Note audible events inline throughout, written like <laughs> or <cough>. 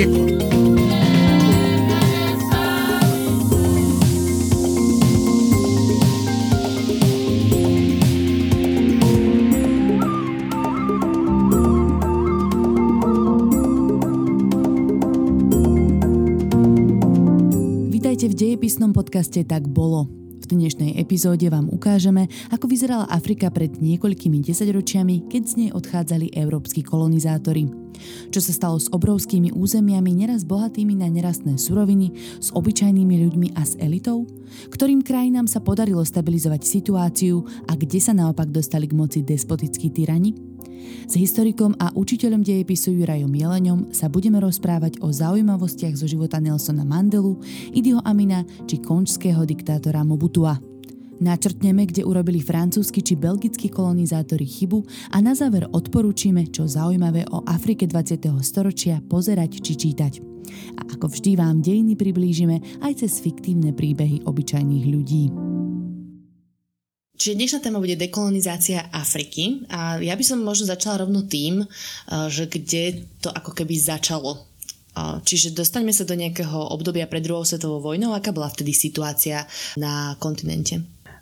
Vítajte v dejepisnom podcaste Tak bolo dnešnej epizóde vám ukážeme, ako vyzerala Afrika pred niekoľkými desaťročiami, keď z nej odchádzali európsky kolonizátori. Čo sa stalo s obrovskými územiami, neraz bohatými na nerastné suroviny, s obyčajnými ľuďmi a s elitou? Ktorým krajinám sa podarilo stabilizovať situáciu a kde sa naopak dostali k moci despotickí tyrani? S historikom a učiteľom dejepisu Jurajom Jeleňom sa budeme rozprávať o zaujímavostiach zo života Nelsona Mandelu, Idiho Amina či končského diktátora Mobutua. Načrtneme, kde urobili francúzsky či belgickí kolonizátori chybu a na záver odporúčime, čo zaujímavé o Afrike 20. storočia pozerať či čítať. A ako vždy vám dejiny priblížime aj cez fiktívne príbehy obyčajných ľudí. Čiže dnešná téma bude dekolonizácia Afriky a ja by som možno začala rovno tým, eh, že kde to ako keby začalo. Eh, čiže dostaňme sa do nejakého obdobia pred druhou svetovou vojnou. Aká bola vtedy situácia na kontinente?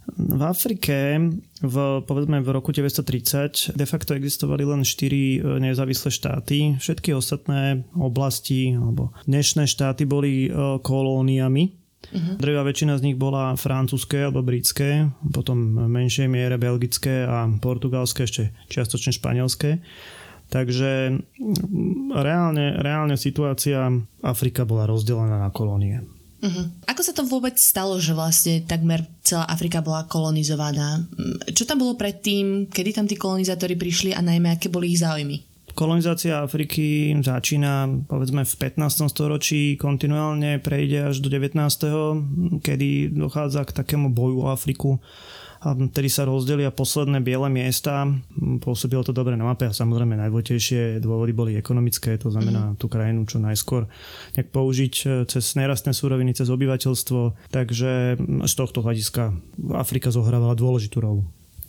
V Afrike v, povedzme v roku 1930 de facto existovali len 4 eh, nezávislé štáty. Všetky ostatné oblasti alebo dnešné štáty boli kolóniami Uh-huh. Drvá väčšina z nich bola francúzske alebo britské, potom v menšej miere belgické a portugalské, ešte čiastočne španielské. Takže mm, reálne, reálne situácia Afrika bola rozdelená na kolónie. Uh-huh. Ako sa to vôbec stalo, že vlastne takmer celá Afrika bola kolonizovaná? Mm, čo tam bolo predtým, kedy tam tí kolonizátori prišli a najmä aké boli ich záujmy? Kolonizácia Afriky začína povedzme v 15. storočí, kontinuálne prejde až do 19. kedy dochádza k takému boju o Afriku a tedy sa rozdelia posledné biele miesta. Pôsobilo to dobre na mape a samozrejme najdôležitejšie dôvody boli ekonomické, to znamená mm. tú krajinu čo najskôr nejak použiť e, cez nerastné súroviny, cez obyvateľstvo. Takže z tohto hľadiska Afrika zohrávala dôležitú rolu.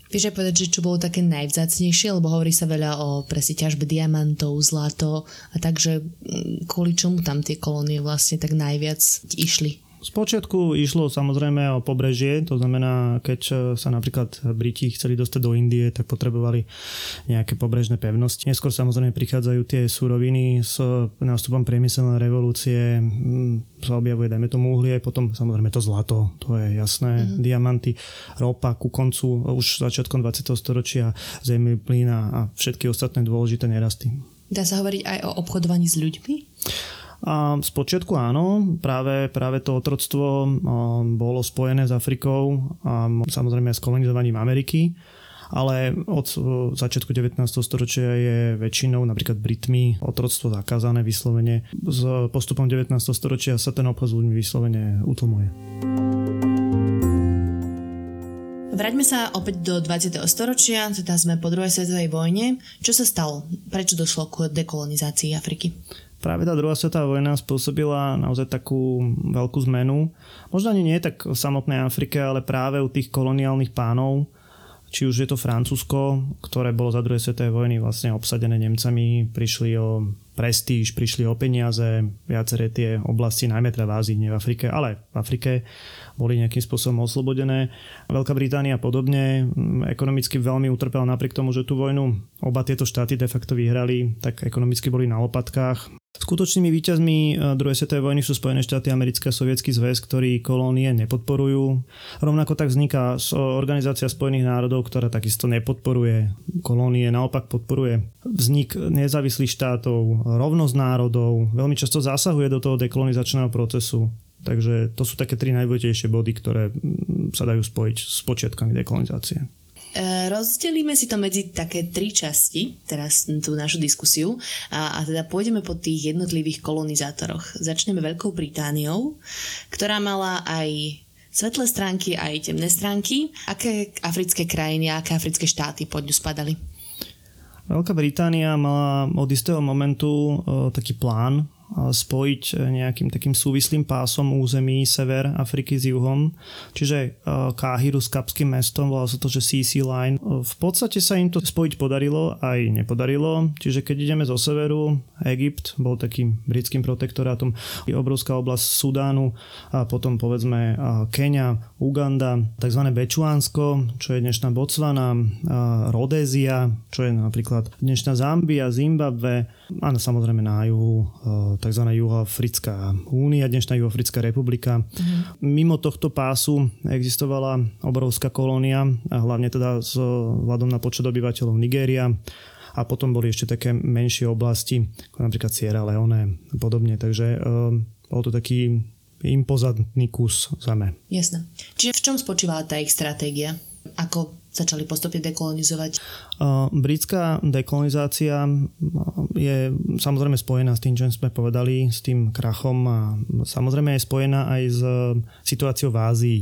Vieš aj povedať, že čo bolo také najvzácnejšie, lebo hovorí sa veľa o presne ťažbe diamantov, zlato a takže mm, kvôli čomu tam tie kolónie vlastne tak najviac išli? Spočiatku išlo samozrejme o pobrežie, to znamená, keď e, sa napríklad Briti chceli dostať do Indie, tak potrebovali nejaké pobrežné pevnosti. Neskôr samozrejme prichádzajú tie súroviny s nástupom priemyselnej revolúcie, sa objavuje, dajme tomu uhlie, potom samozrejme to zlato, to je jasné, mm-hmm. diamanty, ropa ku koncu už začiatkom 20. storočia, zemný plyn a všetky ostatné dôležité nerasty. Dá sa hovoriť aj o obchodovaní s ľuďmi? A spočiatku áno, práve, práve to otroctvo bolo spojené s Afrikou a samozrejme s kolonizovaním Ameriky ale od začiatku 19. storočia je väčšinou napríklad Britmi otroctvo zakázané vyslovene. S postupom 19. storočia sa ten obchod s ľuďmi vyslovene utlmuje. Vráťme sa opäť do 20. storočia, teda sme po druhej svetovej vojne. Čo sa stalo? Prečo došlo k dekolonizácii Afriky? Práve tá druhá svetová vojna spôsobila naozaj takú veľkú zmenu. Možno ani nie tak v samotnej Afrike, ale práve u tých koloniálnych pánov, či už je to Francúzsko, ktoré bolo za druhej svetovej vojny vlastne obsadené Nemcami, prišli o prestíž, prišli o peniaze, viaceré tie oblasti, najmä teda v Ázii, nie v Afrike, ale v Afrike boli nejakým spôsobom oslobodené. Veľká Británia podobne ekonomicky veľmi utrpela napriek tomu, že tú vojnu oba tieto štáty de facto vyhrali, tak ekonomicky boli na lopatkách. Skutočnými výťazmi e, druhej svetovej vojny sú Spojené štáty americké a sovietský zväz, ktorí kolónie nepodporujú. Rovnako tak vzniká Organizácia spojených národov, ktorá takisto nepodporuje kolónie, naopak podporuje vznik nezávislých štátov, rovnosť národov, veľmi často zasahuje do toho dekolonizačného procesu. Takže to sú také tri najdôležitejšie body, ktoré sa dajú spojiť s počiatkami dekolonizácie. E, rozdelíme si to medzi také tri časti, teraz tú našu diskusiu, a, a teda pôjdeme po tých jednotlivých kolonizátoroch. Začneme Veľkou Britániou, ktorá mala aj svetlé stránky, aj temné stránky. Aké africké krajiny aké africké štáty pod ňu spadali? Veľká Británia mala od istého momentu o, taký plán spojiť nejakým takým súvislým pásom území sever Afriky s juhom, čiže Káhiru s kapským mestom, volá sa to, že CC Line. V podstate sa im to spojiť podarilo, aj nepodarilo, čiže keď ideme zo severu, Egypt bol takým britským protektorátom, je obrovská oblasť Sudánu a potom povedzme Kenia, Uganda, tzv. Bečuánsko, čo je dnešná Botswana, Rodézia, čo je napríklad dnešná Zambia, Zimbabwe a samozrejme na juhu tzv. Juhoafrická únia, dnešná Juhoafrická republika. Mhm. Mimo tohto pásu existovala obrovská kolónia, a hlavne teda s hľadom na počet obyvateľov Nigéria a potom boli ešte také menšie oblasti, ako napríklad Sierra Leone a podobne, takže um, bol to taký impozantný kus zeme. Jasné. Čiže v čom spočívala tá ich stratégia? Ako začali postupne dekolonizovať? Britská dekolonizácia je samozrejme spojená s tým, čo sme povedali, s tým krachom a samozrejme je spojená aj s situáciou v Ázii.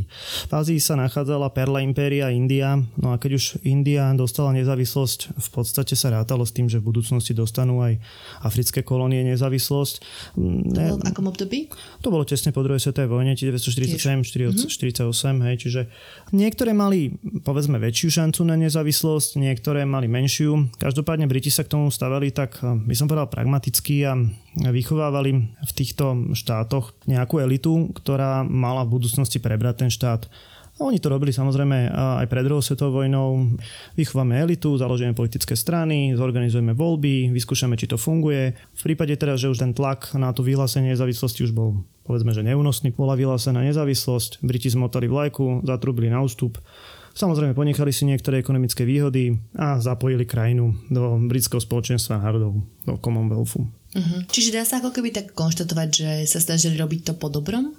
V Ázii sa nachádzala Perla Impéria India, no a keď už India dostala nezávislosť, v podstate sa rátalo s tým, že v budúcnosti dostanú aj africké kolónie nezávislosť. To bolo v akom období? To bolo tesne po druhej svetovej vojne, 1947, 1948, hej, čiže niektoré mali povedzme väčšie väčšiu šancu na nezávislosť, niektoré mali menšiu. Každopádne Briti sa k tomu stavali tak, eh, by som povedal, pragmaticky a vychovávali v týchto štátoch nejakú elitu, ktorá mala v budúcnosti prebrať ten štát. A oni to robili samozrejme aj pred druhou svetovou vojnou. Vychováme elitu, založíme politické strany, zorganizujeme voľby, vyskúšame, či to funguje. V prípade teda, že už ten tlak na to vyhlásenie nezávislosti už bol povedzme, že neúnosný, bola vyhlásená nezávislosť, Briti zmotali vlajku, zatrubili na ústup Samozrejme ponechali si niektoré ekonomické výhody a zapojili krajinu do britského spoločenstva národov, do Commonwealthu. Uh-huh. Čiže dá sa ako keby tak konštatovať, že sa snažili robiť to po dobrom?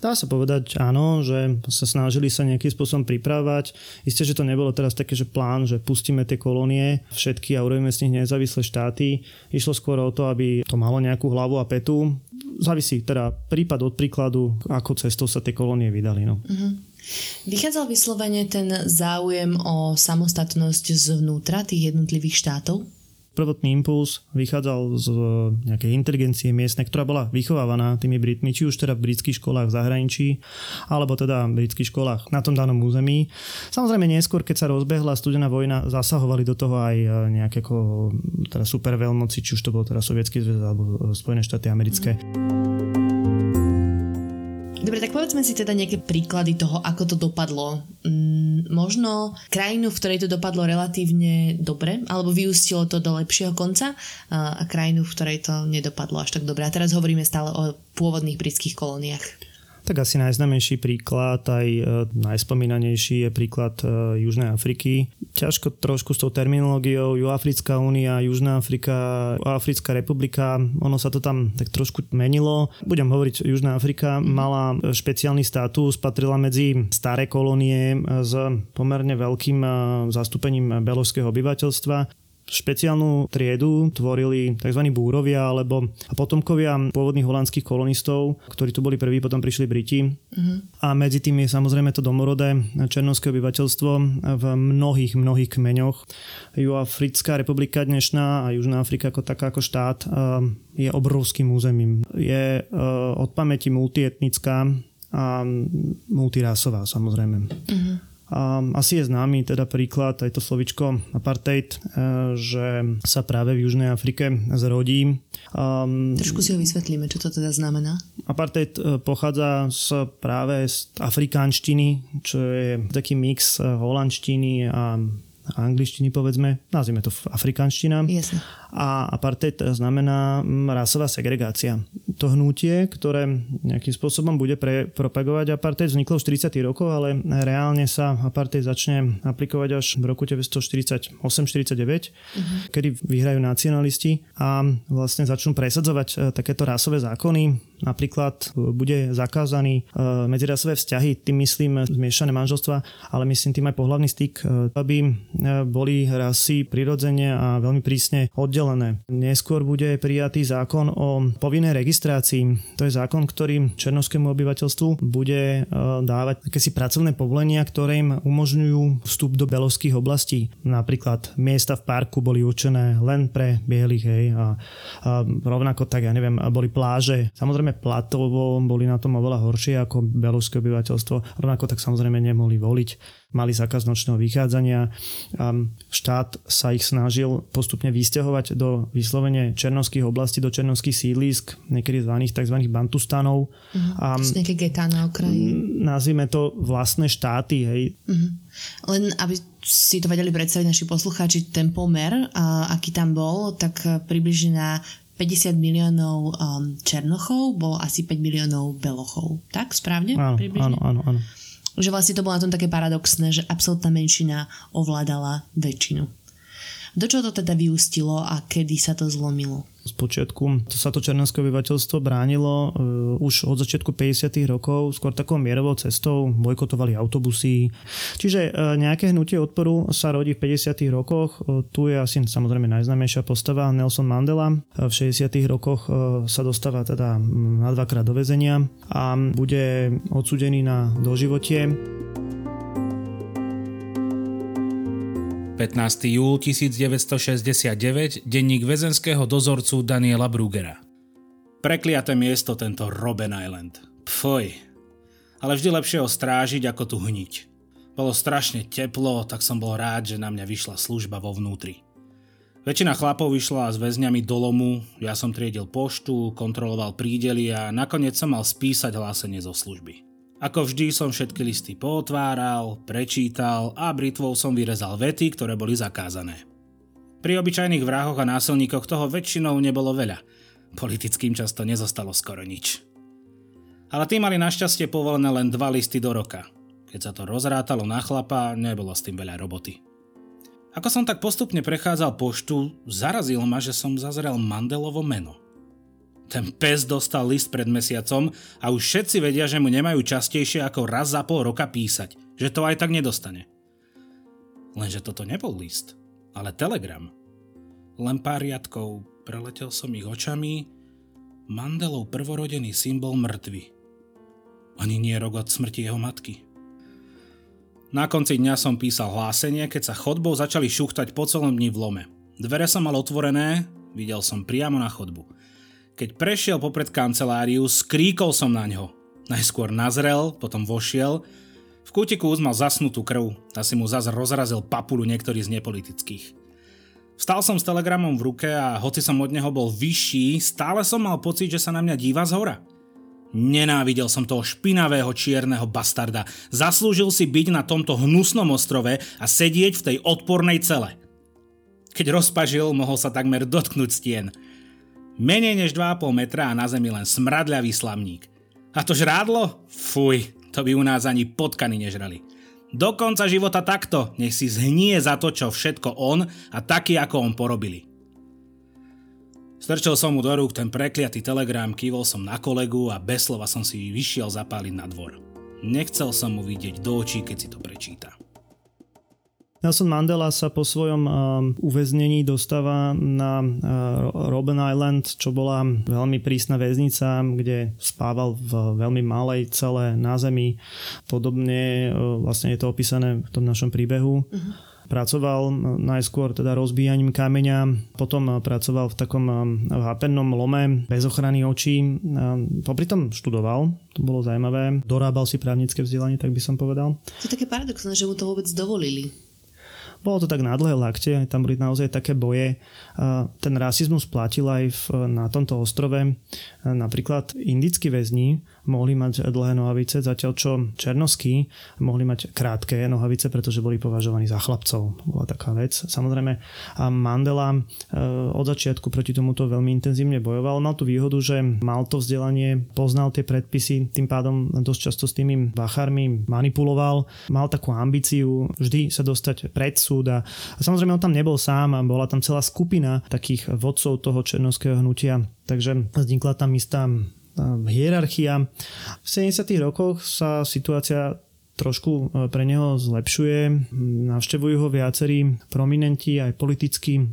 Dá sa povedať áno, že sa snažili sa nejakým spôsobom pripravať. Isté, že to nebolo teraz také, že plán, že pustíme tie kolónie všetky a urobíme z nich nezávislé štáty. Išlo skôr o to, aby to malo nejakú hlavu a petu. Závisí teda prípad od príkladu, ako cestou sa tie kolónie vydali. No. Uh-huh. Vychádzal vyslovene ten záujem o samostatnosť zvnútra tých jednotlivých štátov? prvotný impuls vychádzal z nejakej inteligencie miestnej, ktorá bola vychovávaná tými Britmi, či už teda v britských školách v zahraničí, alebo teda v britských školách na tom danom území. Samozrejme neskôr, keď sa rozbehla studená vojna, zasahovali do toho aj e, nejaké teda superveľmoci, či už to bol teda Sovietský zväz alebo Spojené štáty americké. Mm. Dobre, tak povedzme si teda nejaké príklady toho, ako to dopadlo. Mm, možno krajinu, v ktorej to dopadlo relatívne dobre, alebo vyústilo to do lepšieho konca a, krajinu, v ktorej to nedopadlo až tak dobre. A teraz hovoríme stále o pôvodných britských kolóniách. Tak asi najznamejší príklad, aj e, najspomínanejší je príklad e, Južnej Afriky. Ťažko trošku s tou terminológiou Juafrická únia, Južná Afrika, Africká republika, ono sa to tam tak trošku menilo. Budem hovoriť, Južná Afrika mala špeciálny status, patrila medzi staré kolónie s pomerne veľkým e, zastúpením beložského obyvateľstva špeciálnu triedu tvorili tzv. búrovia alebo potomkovia pôvodných holandských kolonistov, ktorí tu boli prví, potom prišli Briti. Uh-huh. A medzi tým je samozrejme to domorodé černovské obyvateľstvo v mnohých, mnohých kmeňoch. Juafrická republika dnešná a Južná Afrika ako taká ako štát je obrovským územím. Je eh, od pamäti multietnická a multirásová samozrejme. Uh-huh. A asi je známy teda príklad, aj to slovičko apartheid, e, že sa práve v Južnej Afrike zrodí. Um, Trošku si ho vysvetlíme, čo to teda znamená. Apartheid e, pochádza z, práve z afrikánštiny, čo je taký mix e, holandštiny a angličtiny povedzme, nazvime to afrikanština. Jasne. A apartheid znamená mm, rasová segregácia. To hnutie, ktoré nejakým spôsobom bude pre, propagovať apartheid, vzniklo v 40. rokoch, ale reálne sa apartheid začne aplikovať až v roku 1948-49, uh-huh. kedy vyhrajú nacionalisti a vlastne začnú presadzovať e, takéto rasové zákony Napríklad bude zakázaný medzirasové vzťahy, tým myslím zmiešané manželstva, ale myslím tým aj pohľavný styk, aby boli rasy prirodzene a veľmi prísne oddelené. Neskôr bude prijatý zákon o povinnej registrácii. To je zákon, ktorý černovskému obyvateľstvu bude dávať akési pracovné povolenia, ktoré im umožňujú vstup do belovských oblastí. Napríklad miesta v parku boli určené len pre bielých, hej, a, a rovnako tak, ja neviem, boli pláže. Samozrejme platovo boli na tom oveľa horšie ako belovské obyvateľstvo. Rovnako tak samozrejme nemohli voliť mali zákaz nočného vychádzania. Štát sa ich snažil postupne vysťahovať do vyslovene černovských oblastí, do černovských sídlisk, niekedy zvaných tzv. bantustanov. Uh-huh. A, nejaké getá na okraji. Nazvime to vlastné štáty. Hej. Uh-huh. Len aby si to vedeli predstaviť naši poslucháči, ten pomer, aký tam bol, tak približne na 50 miliónov um, Černochov bolo asi 5 miliónov Belochov. Tak, správne? Áno, áno, áno, áno že vlastne to bolo na tom také paradoxné, že absolútna menšina ovládala väčšinu. Do čoho to teda vyústilo a kedy sa to zlomilo? Spočiatku sa to černoské obyvateľstvo bránilo uh, už od začiatku 50. rokov skôr takou mierovou cestou, bojkotovali autobusy. Čiže uh, nejaké hnutie odporu sa rodí v 50. rokoch. Uh, tu je asi samozrejme najznámejšia postava Nelson Mandela. Uh, v 60. rokoch uh, sa dostáva teda na dvakrát do väzenia a bude odsudený na doživotie. 15. júl 1969, denník väzenského dozorcu Daniela Brugera. Prekliaté miesto tento Robben Island. Pfoj. Ale vždy lepšie ho strážiť, ako tu hniť. Bolo strašne teplo, tak som bol rád, že na mňa vyšla služba vo vnútri. Väčšina chlapov vyšla s väzňami do lomu, ja som triedil poštu, kontroloval prídely a nakoniec som mal spísať hlásenie zo služby. Ako vždy som všetky listy pootváral, prečítal a britvou som vyrezal vety, ktoré boli zakázané. Pri obyčajných vrahoch a násilníkoch toho väčšinou nebolo veľa. Politickým často nezostalo skoro nič. Ale tí mali našťastie povolené len dva listy do roka. Keď sa to rozrátalo na chlapa, nebolo s tým veľa roboty. Ako som tak postupne prechádzal poštu, zarazilo ma, že som zazrel Mandelovo meno – ten pes dostal list pred mesiacom a už všetci vedia, že mu nemajú častejšie ako raz za pol roka písať, že to aj tak nedostane. Lenže toto nebol list, ale telegram. Len pár riadkov, preletel som ich očami, Mandelov prvorodený symbol mŕtvy. Ani nie rok od smrti jeho matky. Na konci dňa som písal hlásenie, keď sa chodbou začali šuchtať po celom dni v lome. Dvere som mal otvorené, videl som priamo na chodbu. Keď prešiel popred kanceláriu, skríkol som na ňo. Najskôr nazrel, potom vošiel. V kútiku už mal zasnutú krv, asi mu zas rozrazil papulu niektorý z nepolitických. Vstal som s telegramom v ruke a hoci som od neho bol vyšší, stále som mal pocit, že sa na mňa díva z hora. Nenávidel som toho špinavého čierneho bastarda. Zaslúžil si byť na tomto hnusnom ostrove a sedieť v tej odpornej cele. Keď rozpažil, mohol sa takmer dotknúť stien – Menej než 2,5 metra a na zemi len smradľavý slamník. A to žrádlo? Fuj, to by u nás ani potkany nežrali. Do konca života takto, nech si zhnie za to, čo všetko on a taký ako on porobili. Strčil som mu do rúk ten prekliatý telegram, kývol som na kolegu a bez slova som si vyšiel zapáliť na dvor. Nechcel som mu vidieť do očí, keď si to prečíta. Nelson Mandela sa po svojom uh, uväznení dostáva na uh, Robben Island, čo bola veľmi prísna väznica, kde spával v veľmi malej cele na zemi. Podobne uh, vlastne je to opísané v tom našom príbehu. Uh-huh. Pracoval najskôr teda rozbíjaním kameňa, potom pracoval v takom hápennom lome bez ochrany očí. Popri tom študoval, to bolo zaujímavé. Dorábal si právnické vzdelanie, tak by som povedal. To je také paradoxné, že mu to vôbec dovolili. Bolo to tak na dlhé lakte, tam boli naozaj také boje. Ten rasizmus platil aj v, na tomto ostrove. Napríklad indickí väzni mohli mať dlhé nohavice, zatiaľ čo černoskí mohli mať krátke nohavice, pretože boli považovaní za chlapcov. Bola taká vec. Samozrejme Mandela e, od začiatku proti tomuto veľmi intenzívne bojoval. Mal tu výhodu, že mal to vzdelanie, poznal tie predpisy, tým pádom dosť často s tými bachármi manipuloval. Mal takú ambíciu vždy sa dostať pred súd a, a samozrejme on tam nebol sám a bola tam celá skupina takých vodcov toho černovského hnutia. Takže vznikla tam istá hierarchia. V 70. rokoch sa situácia trošku e, pre neho zlepšuje. Navštevujú ho viacerí prominenti aj politicky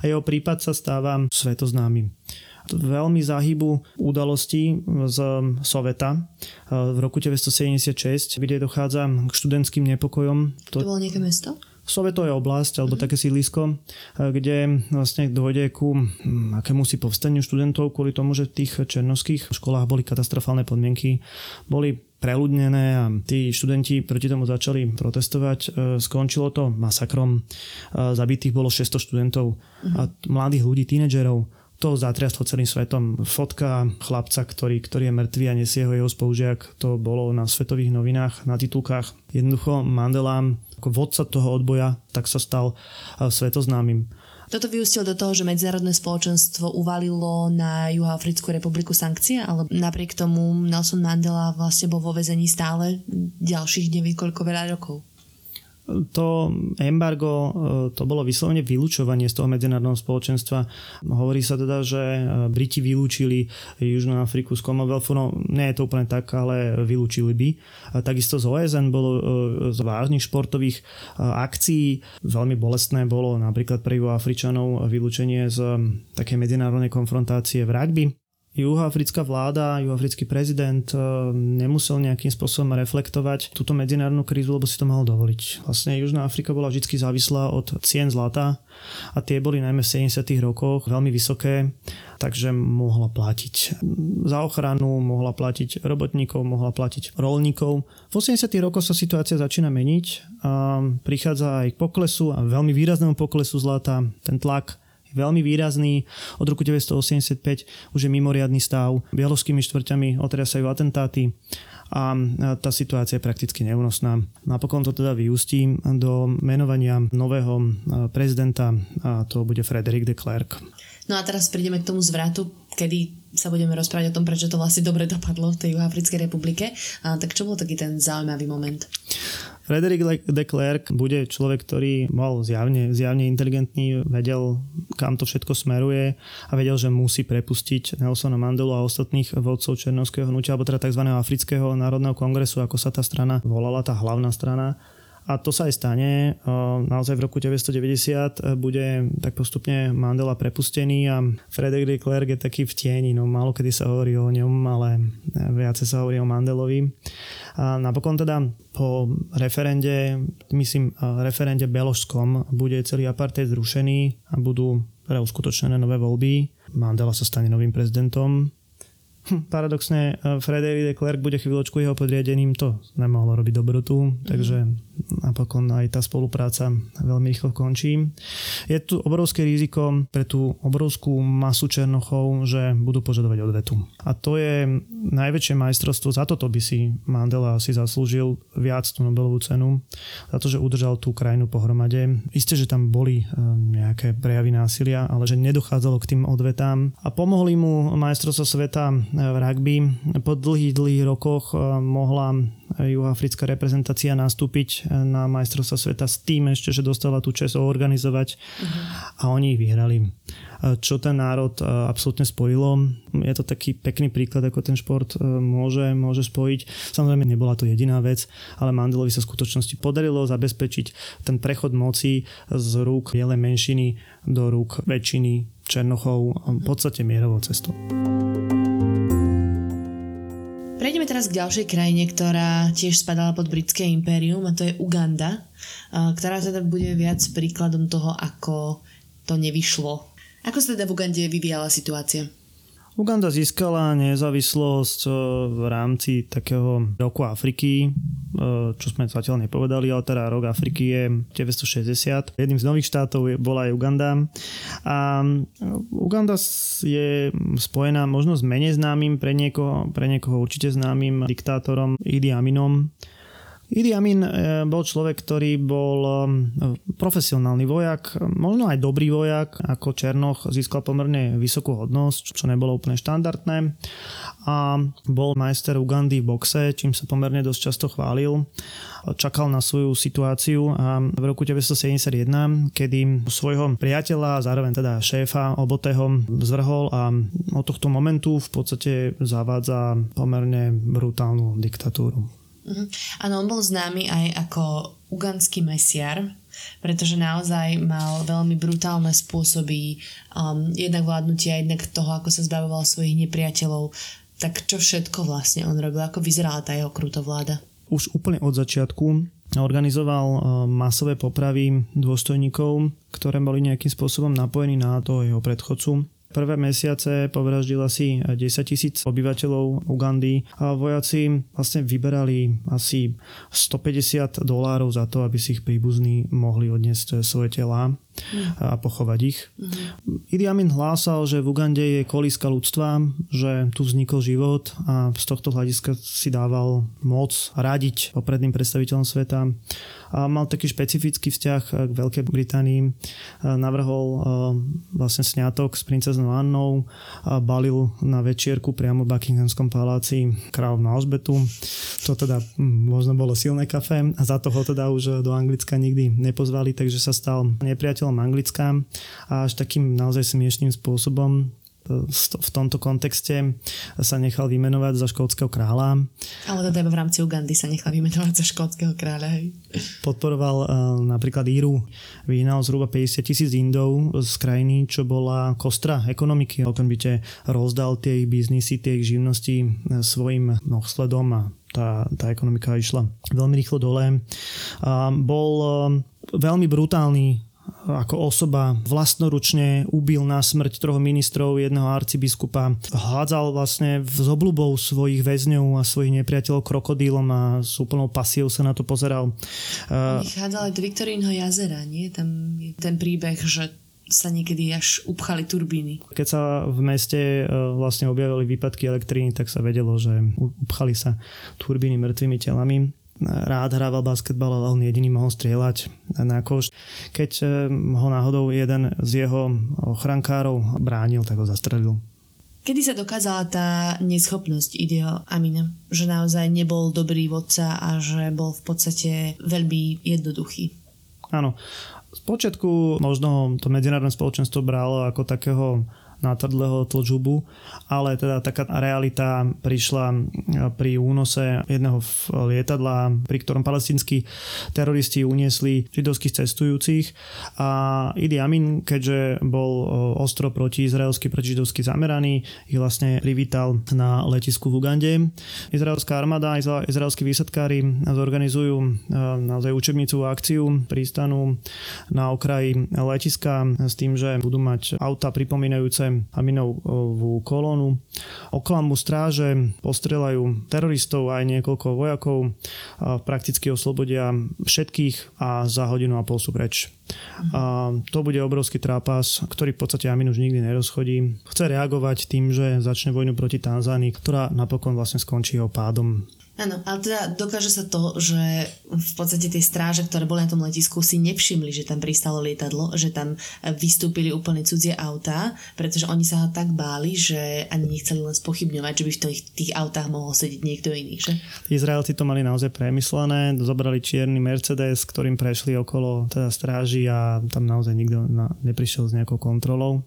a jeho prípad sa stáva svetoznámy veľmi záhybu udalostí z Soveta e, v roku 1976, kde dochádza k študentským nepokojom. To, to bolo nejaké mesto? Soveto je oblasť alebo také sídlisko, e, kde vlastne dôjde ku akému si povstaniu študentov kvôli tomu, že v tých černovských školách boli katastrofálne podmienky, boli preľudnené a tí študenti proti tomu začali protestovať. E, skončilo to masakrom. E, zabitých bolo 600 študentov a mladých ľudí, tínedžerov. To zatriastlo celým svetom. Fotka chlapca, ktorý, ktorý je mŕtvý a nesie ho jeho spolužiak, to bolo na svetových novinách, na titulkách. Jednoducho Mandela ako vodca toho odboja, tak sa stal e, svetoznámym. Toto vyústilo do toho, že medzinárodné spoločenstvo uvalilo na Juhoafrickú republiku sankcie, ale napriek tomu Nelson Mandela vlastne bol vo vezení stále ďalších neviem koľko veľa rokov to embargo, e, to bolo vyslovene vylúčovanie z toho medzinárodného spoločenstva. Hovorí sa teda, že e, Briti vylúčili Južnú Afriku z Commonwealthu, no nie je to úplne tak, ale vylúčili by. Takisto z OSN bolo e, z vážnych športových akcií. Veľmi bolestné bolo napríklad pre Afričanov vylúčenie z také medzinárodnej konfrontácie v rugby juhoafrická vláda, juhoafrický prezident eh, nemusel nejakým spôsobom reflektovať túto medzinárodnú krízu, lebo si to mohol dovoliť. Vlastne Južná Afrika bola vždy závislá od cien zlata a tie boli najmä v 70. rokoch veľmi vysoké, takže mohla platiť za ochranu, mohla platiť robotníkov, mohla platiť rolníkov. V 80. rokoch sa situácia začína meniť a prichádza aj k poklesu a veľmi výraznému poklesu zlata. Ten tlak veľmi výrazný. Od roku 1985 už je mimoriadný stav. Bieloskými štvrťami otriasajú atentáty a tá situácia je prakticky neúnosná. Napokon to teda vyústí do menovania nového prezidenta a to bude Frederick de Klerk. No a teraz prídeme k tomu zvratu, kedy sa budeme rozprávať o tom, prečo to vlastne dobre dopadlo v tej Juhoafrickej republike. A tak čo bol taký ten zaujímavý moment? Frederick de Klerk bude človek, ktorý bol zjavne, zjavne inteligentný, vedel, kam to všetko smeruje a vedel, že musí prepustiť Nelsona Mandelu a ostatných vodcov Černovského hnutia, alebo teda tzv. Afrického národného kongresu, ako sa tá strana volala, tá hlavná strana a to sa aj stane. Naozaj v roku 1990 e, bude tak postupne Mandela prepustený a Frederick de Klerk je taký v tieni. No, málo kedy sa hovorí o ňom, ale viacej sa hovorí o Mandelovi. A napokon teda po referende, myslím referende Beložskom, bude celý apartheid zrušený a budú teda uskutočnené nové voľby. Mandela sa stane novým prezidentom Hm, paradoxne Frederick de Klerk bude chvíľočku jeho podriadeným, to nemohlo robiť dobrotu, takže napokon aj tá spolupráca veľmi rýchlo končí. Je tu obrovské riziko pre tú obrovskú masu Černochov, že budú požadovať odvetu. A to je najväčšie majstrovstvo, za toto by si Mandela si zaslúžil viac tú Nobelovú cenu, za to, že udržal tú krajinu pohromade. Isté, že tam boli eh, nejaké prejavy násilia, ale že nedochádzalo k tým odvetám a pomohli mu majstrovstvo sveta v rugby. Po dlhých, dlhých rokoch eh, mohla juhoafrická reprezentácia nastúpiť eh, na majstrovstva sveta s tým ešte, že dostala tú čest organizovať uh-huh. a oni ich vyhrali. Eh, čo ten národ absolútne spojilo. Je to taký pekný príklad, ako ten šport môže, môže spojiť. Samozrejme, nebola to jediná vec, ale Mandelovi sa v skutočnosti podarilo zabezpečiť ten prechod moci z rúk bielej menšiny do rúk väčšiny Černochov v podstate mierovou cestou. Prejdeme teraz k ďalšej krajine, ktorá tiež spadala pod britské impérium a to je Uganda, ktorá teda bude viac príkladom toho, ako to nevyšlo. Ako sa teda v Ugande vyvíjala situácia? Uganda získala nezávislosť e, v rámci takého roku Afriky, e, čo sme zatiaľ nepovedali, ale teda rok Afriky je 960. Jedným z nových štátov bola aj Uganda. A e, Uganda je spojená možno s menej známym, pre niekoho, pre niekoho určite známym diktátorom Idi Aminom, Idi Amin e, bol človek, ktorý bol e, profesionálny vojak, možno aj dobrý vojak, ako Černoch získal pomerne vysokú hodnosť, čo nebolo úplne štandardné a bol majster Ugandy v boxe, čím sa pomerne dosť často chválil. Čakal na svoju situáciu a v roku 1971, kedy svojho priateľa, zároveň teda šéfa obotého zvrhol a od tohto momentu v podstate zavádza pomerne brutálnu diktatúru. Mhm. Áno, on bol známy aj ako ugandský mesiar, pretože naozaj mal veľmi brutálne spôsoby um, jednak vládnutia, jednak toho, ako sa zbavoval svojich nepriateľov. Tak čo všetko vlastne on robil? Ako vyzerala tá jeho krutovláda? Už úplne od začiatku organizoval uh, masové popravy dôstojníkov, ktoré boli nejakým spôsobom napojení na toho jeho predchodcu Prvé mesiace povraždil asi 10 tisíc obyvateľov Ugandy a vojaci vlastne vyberali asi 150 dolárov za to, aby si ich príbuzní mohli odniesť svoje telá a pochovať ich. Mm-hmm. Idi Amin hlásal, že v Ugande je kolíska ľudstva, že tu vznikol život a z tohto hľadiska si dával moc radiť popredným predstaviteľom sveta a mal taký špecifický vzťah k Veľkej Británii. Navrhol vlastne sňatok s princeznou Annou a balil na večierku priamo v Buckinghamskom paláci kráľovnú Alžbetu. To teda hm, možno bolo silné kafe a za toho teda už do Anglicka nikdy nepozvali, takže sa stal nepriateľom Anglická a až takým naozaj smiešným spôsobom v tomto kontexte sa nechal vymenovať za škótskeho kráľa. Ale teda v rámci Ugandy sa nechal vymenovať za škótskeho kráľa. Hej. Podporoval uh, napríklad Íru. Vyhnal zhruba 50 tisíc Indov z krajiny, čo bola kostra ekonomiky. Okamžite rozdal tie ich biznisy, tie ich živnosti e, svojim sledom a tá, tá ekonomika išla veľmi rýchlo dole. A bol uh, veľmi brutálny ako osoba vlastnoručne ubil na smrť troch ministrov, jedného arcibiskupa. Hádzal vlastne z obľubou svojich väzňov a svojich nepriateľov krokodílom a s úplnou pasiou sa na to pozeral. Ich hádzal aj do Viktorínho jazera, nie? Tam je ten príbeh, že sa niekedy až upchali turbíny. Keď sa v meste e, vlastne objavili výpadky elektriny, tak sa vedelo, že upchali sa turbíny mŕtvými telami rád hrával basketbal, ale on jediný mohol strieľať na koš. Keď eh, ho náhodou jeden z jeho ochrankárov bránil, tak ho zastrelil. Kedy sa dokázala tá neschopnosť Idio Amina? Že naozaj nebol dobrý vodca a že bol v podstate veľmi jednoduchý. Áno. Z počiatku možno to medzinárodné spoločenstvo bralo ako takého natvrdlého tlčubu, ale teda taká realita prišla e, pri únose jedného lietadla, pri ktorom palestinskí teroristi uniesli židovských cestujúcich a Idi Amin, keďže bol e, ostro proti izraelsky, proti židovsky zameraný, ich vlastne privítal na letisku v Ugande. Izraelská armáda, izraelskí výsadkári zorganizujú e, naozaj učebnicovú akciu prístanu na okraji letiska s tým, že budú mať auta pripomínajúce Aminovú kolónu. Oklamu stráže postrelajú teroristov aj niekoľko vojakov, prakticky oslobodia všetkých a za hodinu a pol sú preč. A to bude obrovský trápas, ktorý v podstate Amin už nikdy nerozchodí. Chce reagovať tým, že začne vojnu proti Tanzánii, ktorá napokon vlastne skončí jeho pádom Áno, ale teda dokáže sa to, že v podstate tie stráže, ktoré boli na tom letisku, si nevšimli, že tam pristalo lietadlo, že tam vystúpili úplne cudzie autá, pretože oni sa ho tak báli, že ani nechceli len spochybňovať, že by v tých, tých autách mohol sedieť niekto iný. Že? Izraelci to mali naozaj premyslené, zobrali čierny Mercedes, ktorým prešli okolo teda stráži a tam naozaj nikto na, neprišiel s nejakou kontrolou.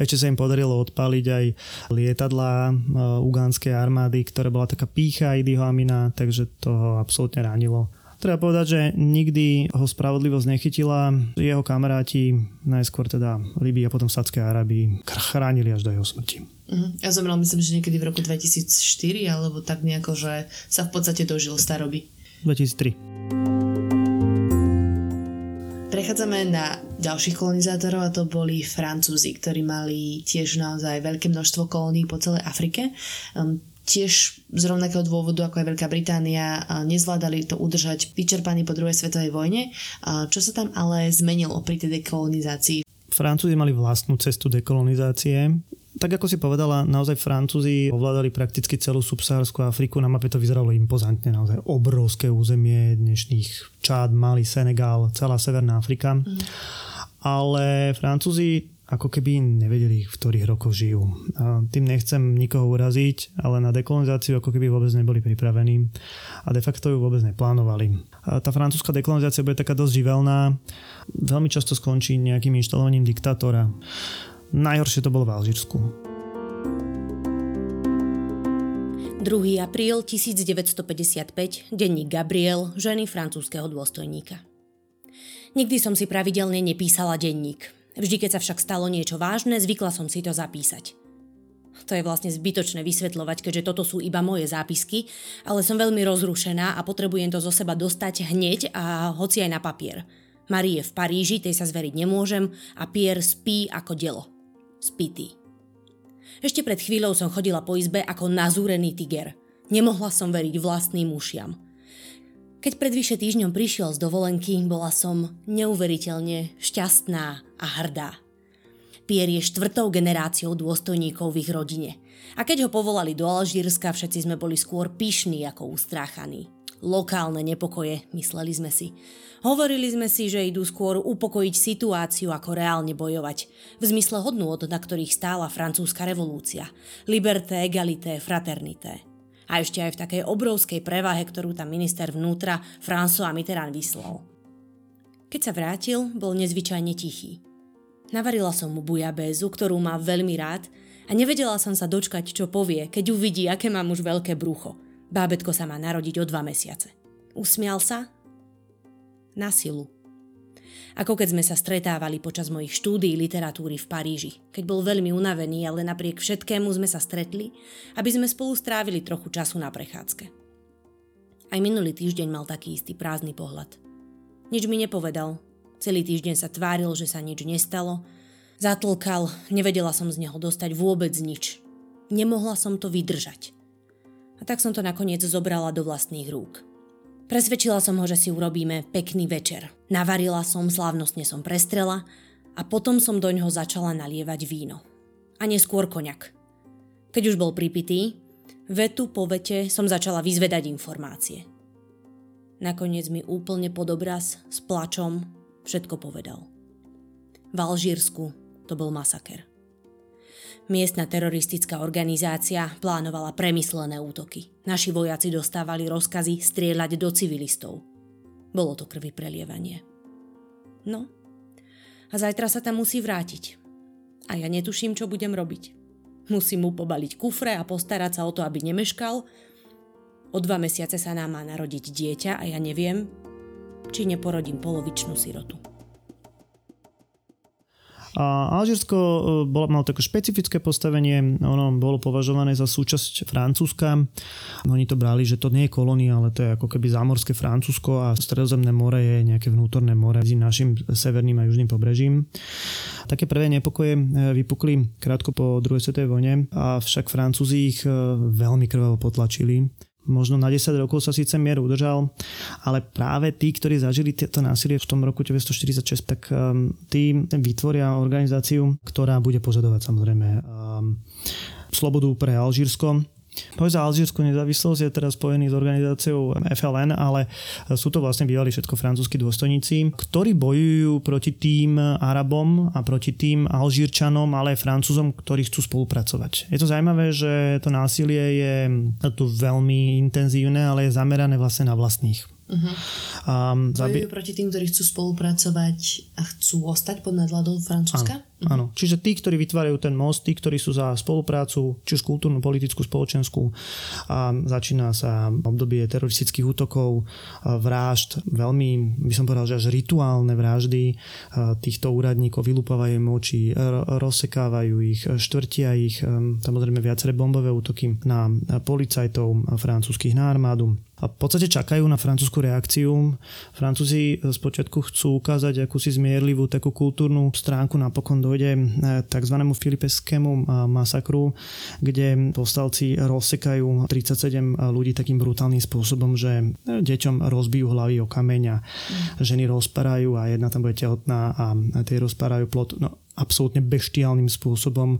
Ešte sa im podarilo odpaliť aj lietadla uh, ugánskej armády, ktorá bola taká pícha Idiho Amina, takže to ho absolútne ranilo. Treba povedať, že nikdy ho spravodlivosť nechytila. Jeho kamaráti, najskôr teda Libii a potom Sádskej Arabii, chránili až do jeho smrti. Uh-huh. Ja zomrel myslím, že niekedy v roku 2004, alebo tak nejako, že sa v podstate dožil staroby. 2003. Prechádzame na ďalších kolonizátorov a to boli Francúzi, ktorí mali tiež naozaj veľké množstvo kolónií po celej Afrike. Um, tiež z rovnakého dôvodu ako aj Veľká Británia nezvládali to udržať vyčerpaní po druhej svetovej vojne. Čo sa tam ale zmenilo pri tej dekolonizácii? Francúzi mali vlastnú cestu dekolonizácie. Tak ako si povedala, naozaj Francúzi ovládali prakticky celú subsahárskú Afriku. Na mape to vyzeralo impozantne, naozaj obrovské územie dnešných Čád, Mali, Senegal, celá Severná Afrika. Mm. Ale Francúzi ako keby nevedeli, v ktorých rokoch žijú. A tým nechcem nikoho uraziť, ale na dekolonizáciu ako keby vôbec neboli pripravení a de facto ju vôbec neplánovali. A tá francúzska dekolonizácia bude taká dosť živelná, veľmi často skončí nejakým inštalovaním diktátora. Najhoršie to bolo v Alžírsku. 2. apríl 1955, denník Gabriel, ženy francúzského dôstojníka. Nikdy som si pravidelne nepísala denník. Vždy, keď sa však stalo niečo vážne, zvykla som si to zapísať. To je vlastne zbytočné vysvetľovať, keďže toto sú iba moje zápisky, ale som veľmi rozrušená a potrebujem to zo seba dostať hneď a hoci aj na papier. Marie je v Paríži, tej sa zveriť nemôžem a Pierre spí ako delo. Spitý. Ešte pred chvíľou som chodila po izbe ako nazúrený tiger. Nemohla som veriť vlastným ušiam. Keď pred vyše týždňom prišiel z dovolenky, bola som neuveriteľne šťastná a hrdá. Pierre je štvrtou generáciou dôstojníkov v ich rodine. A keď ho povolali do Alžírska, všetci sme boli skôr pyšní ako ustráchaní. Lokálne nepokoje, mysleli sme si. Hovorili sme si, že idú skôr upokojiť situáciu ako reálne bojovať. V zmysle hodnôt, na ktorých stála francúzska revolúcia. Liberté, egalité, fraternité a ešte aj v takej obrovskej prevahe, ktorú tam minister vnútra François Mitterrand vyslal. Keď sa vrátil, bol nezvyčajne tichý. Navarila som mu bujabézu, ktorú má veľmi rád a nevedela som sa dočkať, čo povie, keď uvidí, aké mám už veľké brucho. Bábetko sa má narodiť o dva mesiace. Usmial sa? Na silu ako keď sme sa stretávali počas mojich štúdií literatúry v Paríži, keď bol veľmi unavený, ale napriek všetkému sme sa stretli, aby sme spolu strávili trochu času na prechádzke. Aj minulý týždeň mal taký istý prázdny pohľad. Nič mi nepovedal. Celý týždeň sa tváril, že sa nič nestalo. Zatlkal, nevedela som z neho dostať vôbec nič. Nemohla som to vydržať. A tak som to nakoniec zobrala do vlastných rúk. Presvedčila som ho, že si urobíme pekný večer. Navarila som, slávnostne som prestrela a potom som do ňoho začala nalievať víno. A neskôr koňak. Keď už bol pripitý, vetu po vete som začala vyzvedať informácie. Nakoniec mi úplne pod obraz, s plačom, všetko povedal. V Alžírsku to bol masaker. Miestna teroristická organizácia plánovala premyslené útoky. Naši vojaci dostávali rozkazy strieľať do civilistov. Bolo to krvi prelievanie. No, a zajtra sa tam musí vrátiť. A ja netuším, čo budem robiť. Musím mu pobaliť kufre a postarať sa o to, aby nemeškal. O dva mesiace sa nám má narodiť dieťa a ja neviem, či neporodím polovičnú sirotu. A Alžírsko e, bolo, malo také špecifické postavenie, ono bolo považované za súčasť Francúzska. Oni to brali, že to nie je kolónia, ale to je ako keby zámorské Francúzsko a Stredozemné more je nejaké vnútorné more medzi našim severným a južným pobrežím. Také prvé nepokoje e, vypukli krátko po druhej svetovej vojne, avšak Francúzi ich e, veľmi krvavo potlačili možno na 10 rokov sa síce mier udržal, ale práve tí, ktorí zažili tieto násilie v tom roku 1946, tak um, tí vytvoria organizáciu, ktorá bude požadovať samozrejme um, slobodu pre Alžírsko, Boj za Alžírskú nezávislosť je teraz spojený s organizáciou FLN, ale sú to vlastne bývali všetko francúzskí dôstojníci, ktorí bojujú proti tým Arabom a proti tým Alžírčanom, ale aj Francúzom, ktorí chcú spolupracovať. Je to zaujímavé, že to násilie je tu veľmi intenzívne, ale je zamerané vlastne na vlastných. Uh-huh. Um, zabi- proti tým, ktorí chcú spolupracovať a chcú ostať pod nadhľadou Francúzska? Áno. Áno. Čiže tí, ktorí vytvárajú ten most, tí, ktorí sú za spoluprácu, či už kultúrnu, politickú, spoločenskú. A začína sa obdobie teroristických útokov, vražd, veľmi, by som povedal, že až rituálne vraždy týchto úradníkov, vylúpavajú im oči, rozsekávajú ich, štvrtia ich, samozrejme viaceré bombové útoky na policajtov francúzských, na armádu a v podstate čakajú na francúzsku reakciu. Francúzi spočiatku chcú ukázať akúsi zmierlivú takú kultúrnu stránku, napokon dojde eh, tzv. filipeskému eh, masakru, kde povstalci rozsekajú 37 ľudí takým brutálnym spôsobom, že deťom rozbijú hlavy o kameň a mm. ženy rozparajú a jedna tam bude tehotná a tie rozparajú plot. No, absolútne beštiálnym spôsobom.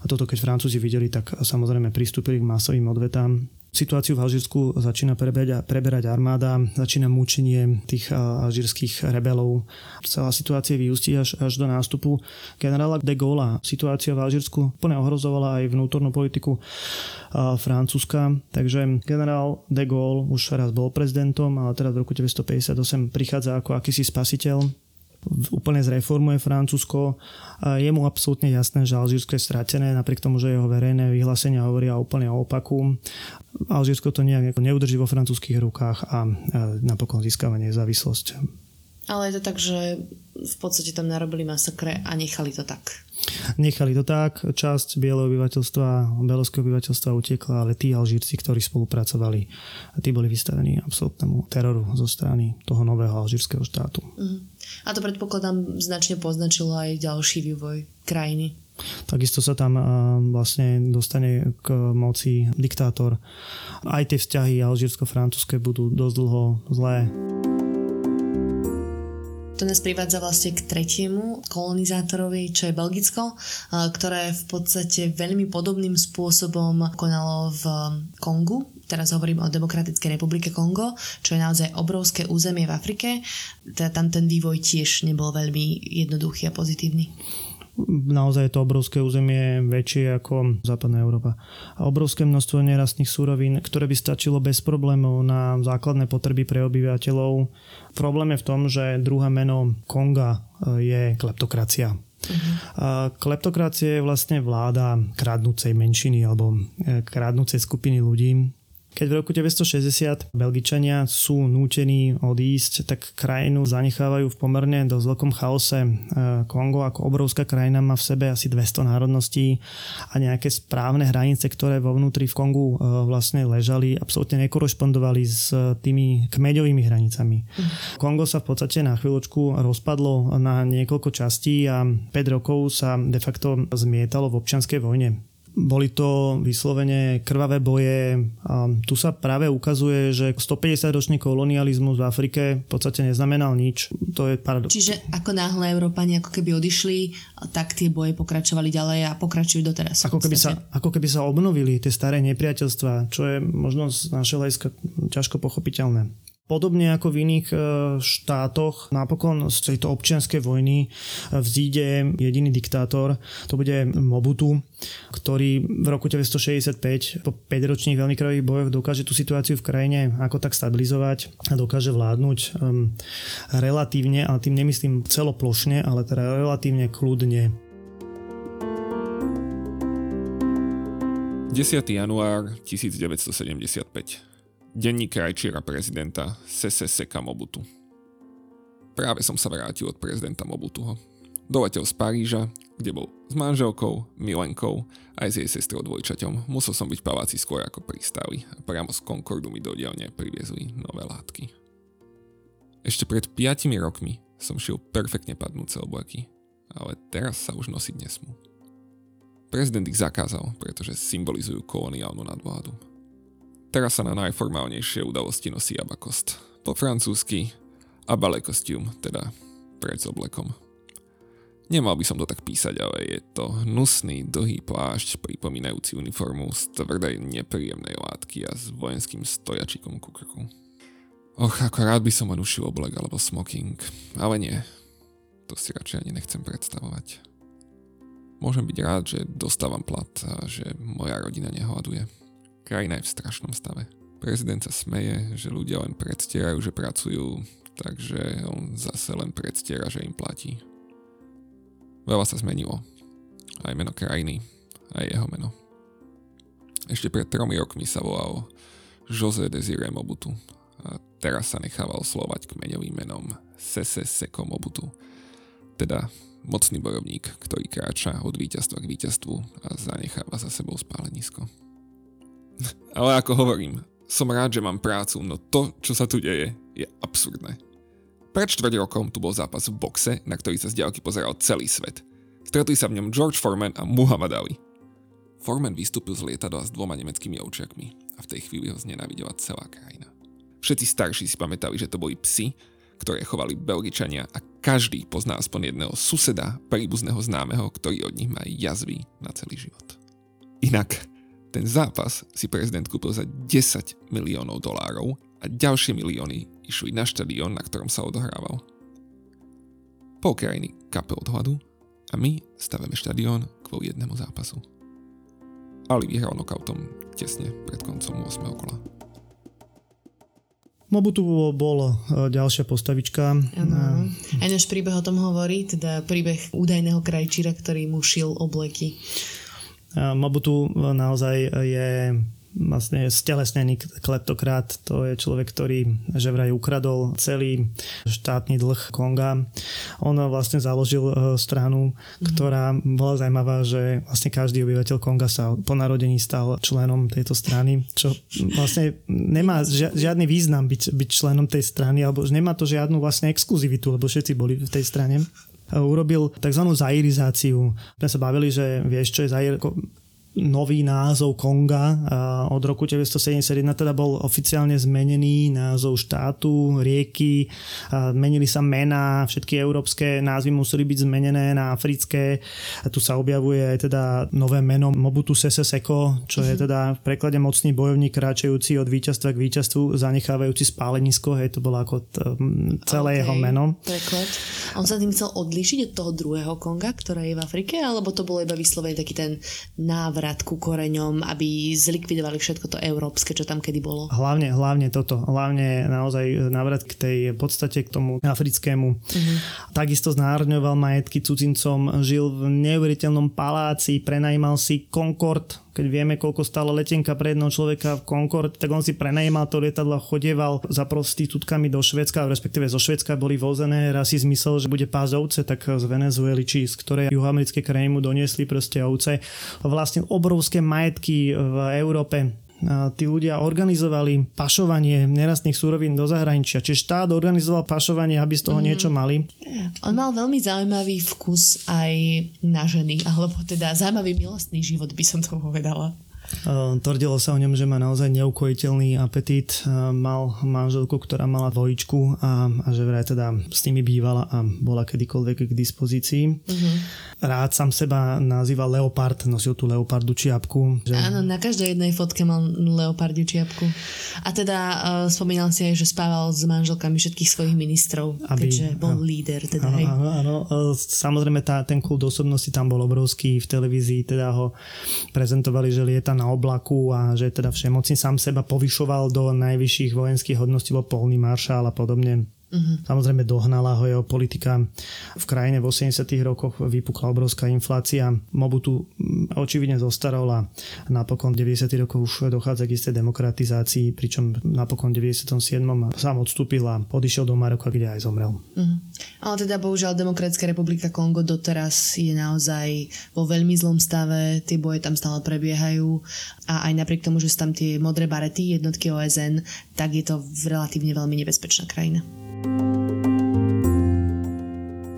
A toto keď Francúzi videli, tak samozrejme pristúpili k masovým odvetám. Situáciu v Alžírsku začína preberať, preberať armáda, začína mučenie tých alžírskych rebelov. Celá situácia vyústí až, až do nástupu generála de Gaulle. Situácia v Alžírsku plne ohrozovala aj vnútornú politiku Francúzska, takže generál de Gaulle už raz bol prezidentom, ale teraz v roku 1958 prichádza ako akýsi spasiteľ úplne zreformuje Francúzsko. Je mu absolútne jasné, že Alžírsko je stratené, napriek tomu, že jeho verejné vyhlásenia hovoria úplne o opaku. Alžírsko to nejak neudrží vo francúzských rukách a napokon získava nezávislosť. Ale je to tak, že v podstate tam narobili masakre a nechali to tak. Nechali to tak, časť bieleho obyvateľstva, beloského obyvateľstva utekla, ale tí Alžírci, ktorí spolupracovali, tí boli vystavení absolútnemu teroru zo strany toho nového alžírskeho štátu. Uh-huh. A to predpokladám značne poznačilo aj ďalší vývoj krajiny. Takisto sa tam vlastne dostane k moci diktátor. Aj tie vzťahy alžírsko-francúzske budú dosť dlho zlé. To nás privádza vlastne k tretiemu kolonizátorovi, čo je Belgicko, ktoré v podstate veľmi podobným spôsobom konalo v Kongu. Teraz hovorím o Demokratickej republike Kongo, čo je naozaj obrovské územie v Afrike. Teda tam ten vývoj tiež nebol veľmi jednoduchý a pozitívny naozaj je to obrovské územie väčšie ako západná Európa. A obrovské množstvo nerastných súrovín, ktoré by stačilo bez problémov na základné potreby pre obyvateľov. Problém je v tom, že druhé meno Konga e, je kleptokracia. Uh-huh. A kleptokracie je vlastne vláda kradnúcej menšiny alebo e, kradnúcej skupiny ľudí, keď v roku 1960 Belgičania sú nútení odísť, tak krajinu zanechávajú v pomerne dosť veľkom chaose. E, Kongo ako obrovská krajina má v sebe asi 200 národností a nejaké správne hranice, ktoré vo vnútri v Kongu e, vlastne ležali, absolútne nekorešpondovali s tými kmeďovými hranicami. Mm. Kongo sa v podstate na chvíľočku rozpadlo na niekoľko častí a 5 rokov sa de facto zmietalo v občianskej vojne. Boli to vyslovene krvavé boje a tu sa práve ukazuje, že 150-ročný kolonializmus v Afrike v podstate neznamenal nič. To je paradox. Čiže ako náhle Európani ako keby odišli, tak tie boje pokračovali ďalej a pokračujú doteraz. Ako keby, sa, ako keby sa obnovili tie staré nepriateľstva, čo je možno z našej hľadiska ťažko pochopiteľné. Podobne ako v iných e, štátoch, napokon z tejto občianskej vojny e, vzíde jediný diktátor, to bude Mobutu, ktorý v roku 1965 po 5-ročných veľmi krvavých bojoch dokáže tú situáciu v krajine ako tak stabilizovať a dokáže vládnuť um, relatívne, ale tým nemyslím celoplošne, ale teda relatívne kľudne. 10. január 1975 denník krajčiera prezidenta Sese Seka Mobutu. Práve som sa vrátil od prezidenta Mobutuho. Doletel z Paríža, kde bol s manželkou, milenkou aj s jej sestrou dvojčaťom. Musel som byť v skôr ako pristáli a priamo z Concordu mi do dielne priviezli nové látky. Ešte pred 5 rokmi som šiel perfektne padnúce obleky, ale teraz sa už nosiť nesmú. Prezident ich zakázal, pretože symbolizujú koloniálnu nadvládu. Teraz sa na najformálnejšie udalosti nosí abakost. Po francúzsky abale kostium, teda pred oblekom. Nemal by som to tak písať, ale je to hnusný, dlhý plášť pripomínajúci uniformu z tvrdej nepríjemnej látky a s vojenským stojačikom ku krku. Och, ako rád by som len ušil oblek alebo smoking, ale nie. To si radšej ani nechcem predstavovať. Môžem byť rád, že dostávam plat a že moja rodina nehľaduje. Krajina je v strašnom stave. Prezident sa smeje, že ľudia len predstierajú, že pracujú, takže on zase len predstiera, že im platí. Veľa sa zmenilo. Aj meno krajiny, aj jeho meno. Ešte pred tromi rokmi sa volal José Desiré Mobutu a teraz sa necháva oslovať kmeňovým menom Sese Seko Mobutu, teda mocný bojovník, ktorý kráča od víťazstva k víťazstvu a zanecháva za sebou spálenisko. Ale ako hovorím, som rád, že mám prácu, no to, čo sa tu deje, je absurdné. Pred čtvrť rokom tu bol zápas v boxe, na ktorý sa z diaľky pozeral celý svet. Stretli sa v ňom George Foreman a Muhammad Ali. Foreman vystúpil z lietadla s dvoma nemeckými ovčiakmi a v tej chvíli ho znenávidela celá krajina. Všetci starší si pamätali, že to boli psi, ktoré chovali Belgičania a každý pozná aspoň jedného suseda, príbuzného známeho, ktorý od nich má jazvy na celý život. Inak, ten zápas si prezident kúpil za 10 miliónov dolárov a ďalšie milióny išli na štadión, na ktorom sa odohrával. Pol krajiny kape od hladu a my staveme štadión kvôli jednému zápasu. Ali vyhral knockoutom tesne pred koncom 8. kola. Mobutu bol e, ďalšia postavička. Ano. Aj náš príbeh o tom hovorí, teda príbeh údajného krajčíra, ktorý mu šil obleky. Mobutu naozaj je vlastne stelesnený kleptokrát. To je človek, ktorý že vraj ukradol celý štátny dlh Konga. On vlastne založil e, stranu, mm-hmm. ktorá bola zaujímavá, že vlastne každý obyvateľ Konga sa po narodení stal členom tejto strany, čo vlastne nemá žiadny význam byť, byť členom tej strany, alebo nemá to žiadnu vlastne exkluzivitu, lebo všetci boli v tej strane urobil tzv. zairizáciu. My sa bavili, že vieš, čo je zair, nový názov Konga od roku 1971 teda bol oficiálne zmenený názov štátu, rieky, menili sa mená, všetky európske názvy museli byť zmenené na africké a tu sa objavuje aj teda nové meno Mobutu Sese Seko, čo je mhm. teda v preklade mocný bojovník kráčajúci od víťazstva k víťazstvu, zanechávajúci spálenisko, hej, to bolo ako t- celé okay, jeho meno. Preklad. On sa tým chcel odlišiť od toho druhého Konga, ktoré je v Afrike, alebo to bolo iba vyslovene taký ten návrat návrat ku koreňom, aby zlikvidovali všetko to európske, čo tam kedy bolo. Hlavne, hlavne toto. Hlavne naozaj návrat k tej podstate, k tomu africkému. Uh-huh. Takisto znárňoval majetky cudzincom, žil v neuveriteľnom paláci, prenajímal si Concord, keď vieme, koľko stála letenka pre jedného človeka v Concord, tak on si prenajímal to lietadlo chodieval za prostitútkami do Švedska, respektíve zo Švedska boli vozené, raz si zmyslel, že bude pás ovce, tak z Venezuely, či z ktorej juhoamerické krajiny mu doniesli proste ovce. Vlastne obrovské majetky v Európe tí ľudia organizovali pašovanie nerastných súrovín do zahraničia. Čiže štát organizoval pašovanie, aby z toho mm. niečo mali. On mal veľmi zaujímavý vkus aj na ženy, alebo teda zaujímavý milostný život, by som to povedala. Tvrdilo sa o ňom, že má naozaj neukojiteľný apetít. Mal manželku, ktorá mala dvojičku a, a že vraj teda s nimi bývala a bola kedykoľvek k dispozícii. Uh-huh. Rád sám seba nazýval Leopard, nosil tú leopardu čiapku. Že... Áno, na každej jednej fotke mal leopardiu čiapku. A teda uh, spomínal si aj, že spával s manželkami všetkých svojich ministrov, Aby, keďže bol áno, líder. Teda, áno, áno, áno. Samozrejme tá, ten kult osobnosti tam bol obrovský v televízii, teda ho prezentovali, že lieta na oblaku a že teda všemocný sám seba povyšoval do najvyšších vojenských hodností, bol polný maršál a podobne. Uh-huh. Samozrejme dohnala ho jeho politika. V krajine v 80 rokoch vypukla obrovská inflácia. Mobutu mm, očividne zostarol a napokon v 90 rokoch už dochádza k istej demokratizácii, pričom napokon v 97 sám odstúpil a odišiel do Maroka, kde aj zomrel. Uh-huh. Ale teda bohužiaľ Demokratická republika Kongo doteraz je naozaj vo veľmi zlom stave, tie boje tam stále prebiehajú a aj napriek tomu, že sú tam tie modré barety, jednotky OSN, tak je to relatívne veľmi nebezpečná krajina.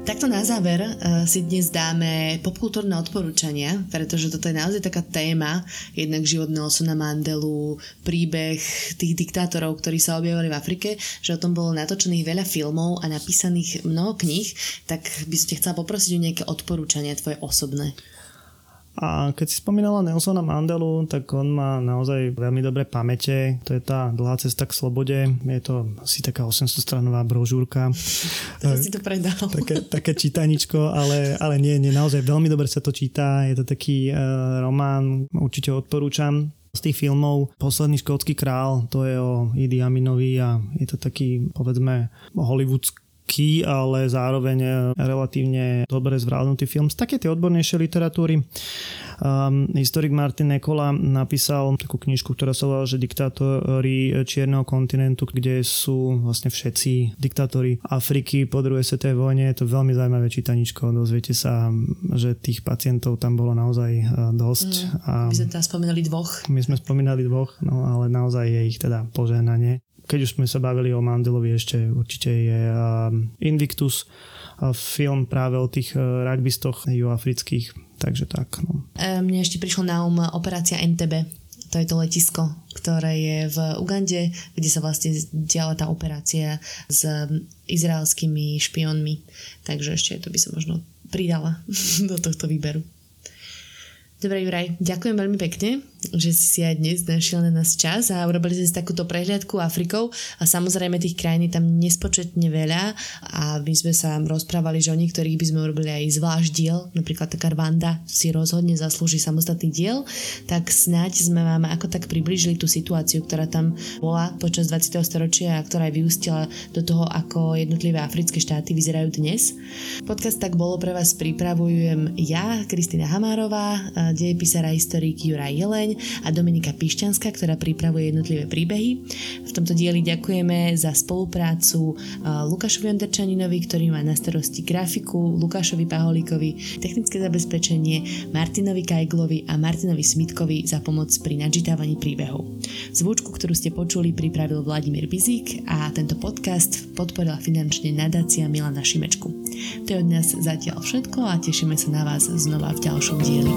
Takto na záver uh, si dnes dáme popkultúrne odporúčania, pretože toto je naozaj taká téma, jednak životného Osuna Mandelu, príbeh tých diktátorov, ktorí sa objavili v Afrike, že o tom bolo natočených veľa filmov a napísaných mnoho kníh, tak by ste chcela poprosiť o nejaké odporúčania tvoje osobné. A keď si spomínala Nelsona Mandelu, tak on má naozaj veľmi dobré pamäte. To je tá dlhá cesta k slobode. Je to asi taká 800-stranová brožúrka. <laughs> To si to predal. <laughs> Také, také čítaničko, ale, ale nie, nie, naozaj veľmi dobre sa to číta. Je to taký uh, román, určite odporúčam z tých filmov Posledný škótsky král, to je o Idi Aminovi a je to taký, povedzme, hollywoodský key, ale zároveň eh, relatívne dobre zvládnutý film z také tej odbornejšej literatúry. Um, historik Martin Nekola napísal takú knižku, ktorá sa volá, že diktátori Čierneho kontinentu, kde sú vlastne všetci diktátori Afriky po druhej svetovej vojne. Je to veľmi zaujímavé čítaničko. Dozviete sa, že tých pacientov tam bolo naozaj eh, dosť. Mm, a my sme teda spomínali dvoch. My sme spomínali dvoch, no ale naozaj je ich teda požehnanie keď už sme sa bavili o Mandelovi, ešte určite je um, Invictus, film práve o tých uh, rugbystoch juhoafrických, takže tak. No. E, mne ešte prišlo na um Operácia NTB, to je to letisko, ktoré je v Ugande, kde sa vlastne diala tá operácia s izraelskými špionmi. Takže ešte to by som možno pridala <laughs> do tohto výberu. Dobre, Juraj, ďakujem veľmi pekne, že si si aj dnes našiel na nás čas a urobili sme si takúto prehľadku Afrikou a samozrejme tých krajín je tam nespočetne veľa a my sme sa rozprávali, že o niektorých by sme urobili aj zvlášť diel, napríklad taká Rwanda si rozhodne zaslúži samostatný diel, tak snáď sme vám ako tak približili tú situáciu, ktorá tam bola počas 20. storočia a ktorá aj vyústila do toho, ako jednotlivé africké štáty vyzerajú dnes. Podcast tak bolo pre vás pripravujem ja, Kristýna Hamárová, dejepisár a historik Juraj Jeleň a Dominika Pišťanská, ktorá pripravuje jednotlivé príbehy. V tomto dieli ďakujeme za spoluprácu Lukášovi Ondrčaninovi, ktorý má na starosti grafiku, Lukášovi Paholíkovi, technické zabezpečenie, Martinovi Kajglovi a Martinovi Smitkovi za pomoc pri nadžitávaní príbehov. Zvučku, ktorú ste počuli, pripravil Vladimír Bizík a tento podcast podporila finančne nadácia Milana Šimečku. To je od nás zatiaľ všetko a tešíme sa na vás znova v ďalšom dieli.